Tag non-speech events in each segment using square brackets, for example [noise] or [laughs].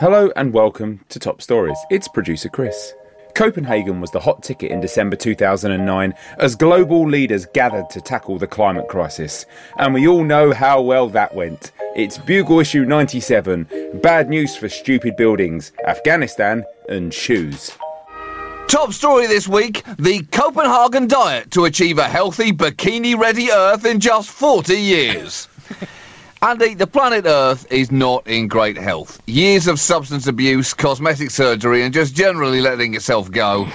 Hello and welcome to Top Stories. It's producer Chris. Copenhagen was the hot ticket in December 2009 as global leaders gathered to tackle the climate crisis. And we all know how well that went. It's Bugle issue 97 Bad News for Stupid Buildings, Afghanistan, and Shoes. Top story this week the Copenhagen diet to achieve a healthy, bikini ready Earth in just 40 years. Andy, the planet Earth is not in great health. Years of substance abuse, cosmetic surgery, and just generally letting itself go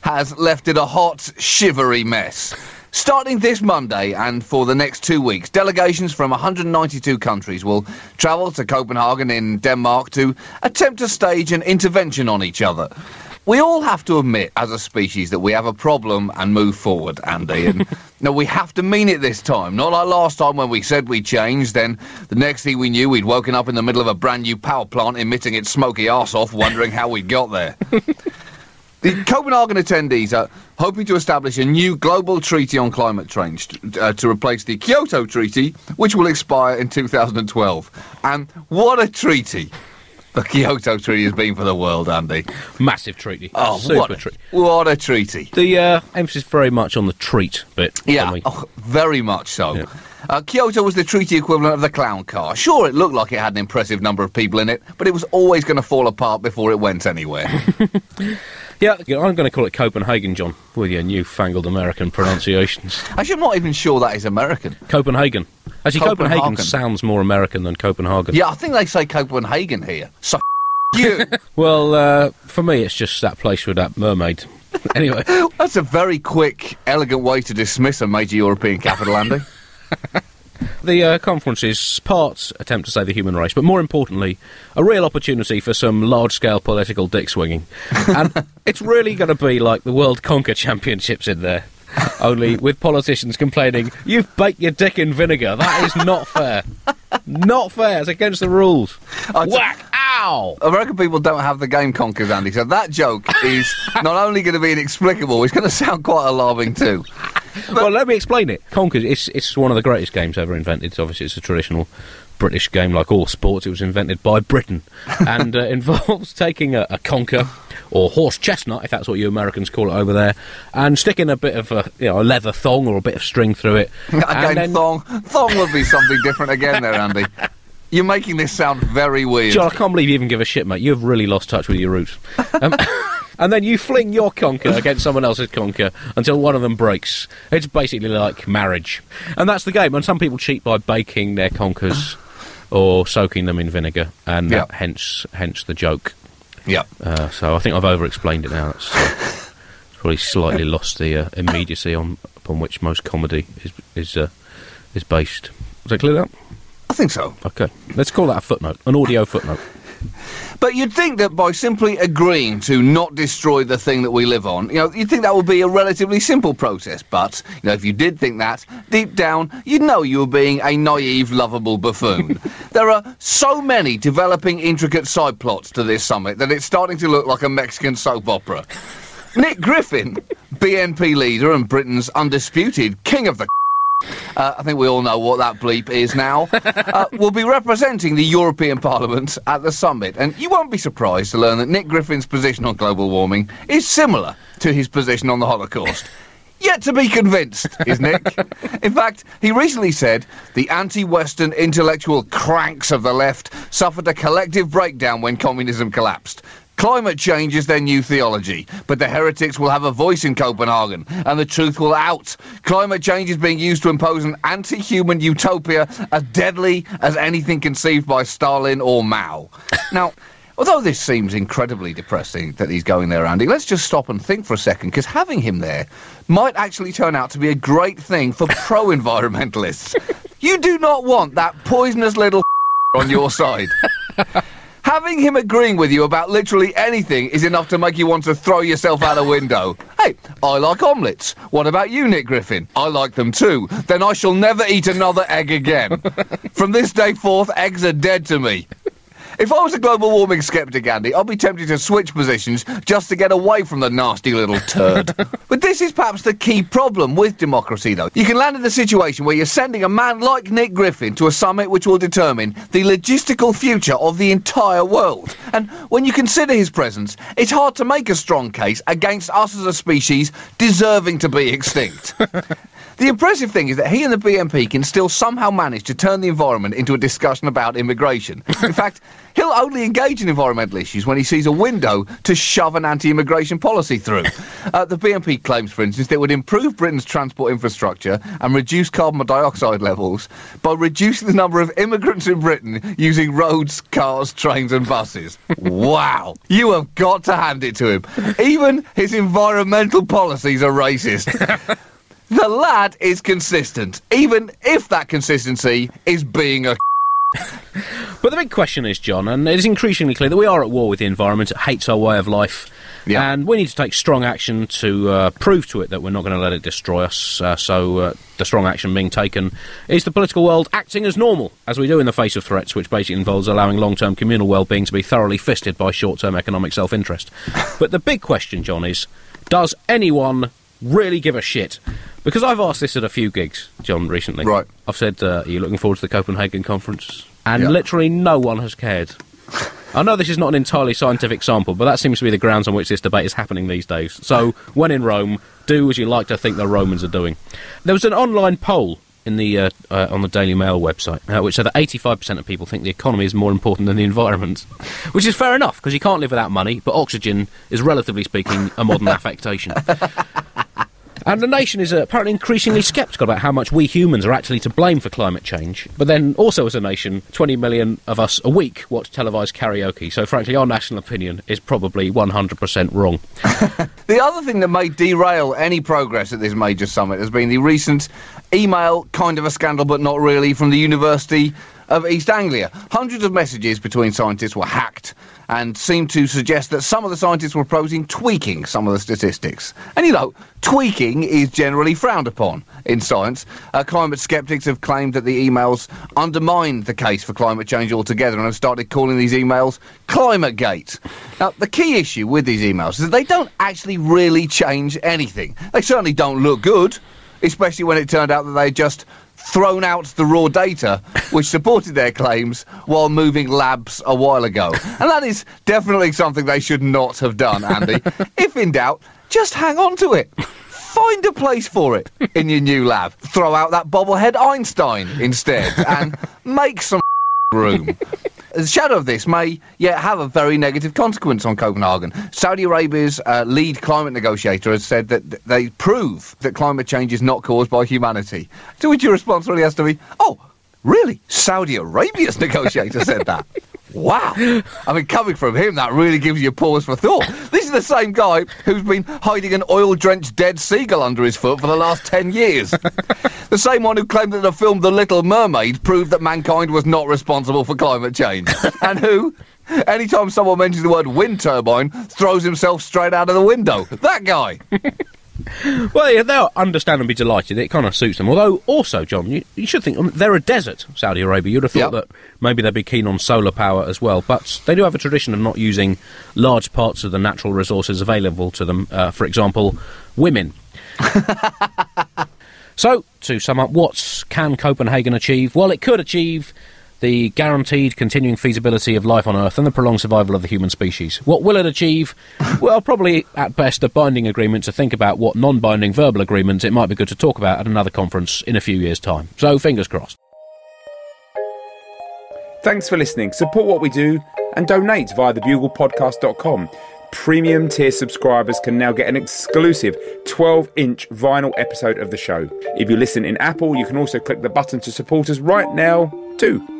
has left it a hot, shivery mess. Starting this Monday and for the next two weeks, delegations from 192 countries will travel to Copenhagen in Denmark to attempt to stage an intervention on each other. We all have to admit, as a species, that we have a problem and move forward, Andy. And [laughs] no, we have to mean it this time. Not like last time when we said we changed, then the next thing we knew, we'd woken up in the middle of a brand new power plant emitting its smoky arse off, wondering how we'd got there. [laughs] The Copenhagen attendees are hoping to establish a new global treaty on climate change uh, to replace the Kyoto Treaty, which will expire in 2012. And what a treaty! The Kyoto Treaty has been for the world, Andy. Massive treaty. Oh, Super what, a, treaty. what a treaty. The uh, emphasis very much on the treat bit. Yeah, oh, very much so. Yeah. Uh, Kyoto was the treaty equivalent of the clown car. Sure, it looked like it had an impressive number of people in it, but it was always going to fall apart before it went anywhere. [laughs] Yeah, yeah, I'm going to call it Copenhagen, John, with your newfangled American pronunciations. [laughs] Actually, I'm not even sure that is American. Copenhagen. Actually, Copenhagen. Copenhagen. sounds more American than Copenhagen. Yeah, I think they say Copenhagen here. So [laughs] you. Well, uh, for me, it's just that place with that mermaid. [laughs] anyway, That's a very quick, elegant way to dismiss a major European capital, Andy. [laughs] the uh, conference is part attempt to save the human race, but more importantly, a real opportunity for some large-scale political dick swinging. And it's really going to be like the World Conker Championships in there. Only with politicians complaining, you've baked your dick in vinegar. That is not fair. not fair. It's against the rules. I t- Whack! Ow! American people don't have the game conkers, Andy, so that joke is [laughs] not only going to be inexplicable, it's going to sound quite alarming too. well, let me explain it. Conker, it's, it's one of the greatest games ever invented. Obviously, it's a traditional British game, like all sports. It was invented by Britain [laughs] and uh, involves taking a, a conker or horse chestnut, if that's what you Americans call it over there, and sticking a bit of a, you know, a leather thong or a bit of string through it. [laughs] Again, then- thong. Thong would be something different again there, Andy. You're making this sound very weird. John, I can't believe you even give a shit, mate. You've really lost touch with your roots. [laughs] Um, and then you fling your conker against someone else's conker until one of them breaks. It's basically like marriage. And that's the game. And some people cheat by baking their conkers or soaking them in vinegar, and that hence hence the joke. Yeah. Uh, so I think I've over-explained it now. That's, uh, Probably slightly [laughs] lost the uh, immediacy on upon which most comedy is is uh, is based. Was that clear up? I think so. Okay, let's call that a footnote, an audio footnote. But you'd think that by simply agreeing to not destroy the thing that we live on, you know, you'd think that would be a relatively simple process. But, you know, if you did think that, deep down, you'd know you were being a naive, lovable buffoon. [laughs] there are so many developing intricate side plots to this summit that it's starting to look like a Mexican soap opera. Nick Griffin, BNP leader and Britain's undisputed king of the uh, I think we all know what that bleep is now. [laughs] Uh, will be representing the European Parliament at the summit, and you won't be surprised to learn that Nick Griffin's position on global warming is similar to his position on the Holocaust. [laughs] Yet to be convinced, is Nick. In fact, he recently said the anti Western intellectual cranks of the left suffered a collective breakdown when communism collapsed. Climate change is their new theology, but the heretics will have a voice in Copenhagen, and the truth will out. Climate change is being used to impose an anti-human utopia as deadly as anything conceived by Stalin or Mao. [laughs] Now, although this seems incredibly depressing that he's going there, Andy, let's just stop and think for a second, because having him there might actually turn out to be a great thing for [laughs] pro-environmentalists. you do not want that poisonous little [laughs] on your side. Having him agreeing with you about literally anything is enough to make you want to throw yourself out a window. Hey, I like omelettes. What about you, Nick Griffin? I like them too. Then I shall never eat another egg again. [laughs] From this day forth, eggs are dead to me. If I was a global warming skeptic, Andy, I'd be tempted to switch positions just to get away from the nasty little turd. [laughs] but this is perhaps the key problem with democracy, though. You can land in a situation where you're sending a man like Nick Griffin to a summit which will determine the logistical future of the entire world. And when you consider his presence, it's hard to make a strong case against us as a species deserving to be extinct. [laughs] The impressive thing is that he and the BNP can still somehow manage to turn the environment into a discussion about immigration. In fact, [laughs] he'll only engage in environmental issues when he sees a window to shove an anti-immigration policy through. [laughs] Uh, the BNP claims, for instance, that it would improve Britain's transport infrastructure and reduce carbon dioxide levels by reducing the number of immigrants in Britain using roads, cars, trains and buses. wow. You have got to hand it to him. Even his environmental policies are racist. [laughs] The lad is consistent, even if that consistency is being a. [laughs] But the big question is, John, and it is increasingly clear that we are at war with the environment. It hates our way of life. Yeah. And we need to take strong action to uh, prove to it that we're not going to let it destroy us. Uh, so, uh, the strong action being taken is the political world acting as normal, as we do in the face of threats, which basically involves allowing long term communal well being to be thoroughly fisted by short term economic self interest. [laughs] but the big question, John, is does anyone really give a shit? Because I've asked this at a few gigs, John, recently. Right. I've said, uh, Are you looking forward to the Copenhagen conference? And Yeah. literally no one has cared. [laughs] I know this is not an entirely scientific sample, but that seems to be the grounds on which this debate is happening these days. So, when in Rome, do as you like to think the Romans are doing. There was an online poll in the uh, uh, on the Daily Mail website, uh, which said that 85% of people think the economy is more important than the environment, [laughs] which is fair enough because you can't live without money, but oxygen is, relatively speaking, a modern [laughs] affectation. And the nation is uh, apparently increasingly sceptical about how much we humans are actually to blame for climate change. But then, also as a nation, 20 million of us a week watch televised karaoke. So, frankly, our national opinion is probably 100% wrong. [laughs] The other thing that may derail any progress at this major summit has been the recent email, kind of a scandal but not really, from the University of East Anglia. Hundreds of messages between scientists were hacked and seemed to suggest that some of the scientists were proposing tweaking some of the statistics. And you know, tweaking is generally frowned upon in science. Uh, climate skeptics have claimed that the emails undermined the case for climate change altogether and have started calling these emails climate Climategate. Now, the key issue with these emails is that they don't actually really change anything. They certainly don't look good, especially when it turned out that they just thrown out the raw data which supported their claims while moving labs a while ago. And that is definitely something they should not have done, Andy. [laughs] if in doubt, just hang on to it. Find a place for it in your new lab. Throw out that bobblehead Einstein instead and make some room. [laughs] The shadow of this may yet have a very negative consequence on Copenhagen. Saudi Arabia's uh, lead climate negotiator has said that th- they prove that climate change is not caused by humanity. To which your response really has to be, oh, really? Saudi Arabia's [laughs] negotiator said that? Wow. I mean, coming from him, that really gives you pause for thought. This is the same guy who's been hiding an oil drenched dead seagull under his foot for the last 10 years. the same one who claimed that the film The Little Mermaid proved that mankind was not responsible for climate change. [laughs] and who, anytime someone mentions the word wind turbine, throws himself straight out of the window. That guy. [laughs] Well, yeah, they'll understandably delighted. It kind of suits them. Although, also, John, you, you should think um, they're a desert, Saudi Arabia. You'd have thought Yep. that maybe they'd be keen on solar power as well. But they do have a tradition of not using large parts of the natural resources available to them. Uh, for example, women. [laughs] so, to sum up, what can Copenhagen achieve? Well, it could achieve the guaranteed continuing feasibility of life on Earth and the prolonged survival of the human species. What will it achieve? [laughs] well, probably at best a binding agreement to think about what non binding verbal agreements it might be good to talk about at another conference in a few years' time. So, fingers crossed. Thanks for listening. Support what we do and donate via thebuglepodcast.com. Premium tier subscribers can now get an exclusive 12 inch vinyl episode of the show. If you listen in Apple, you can also click the button to support us right now, too.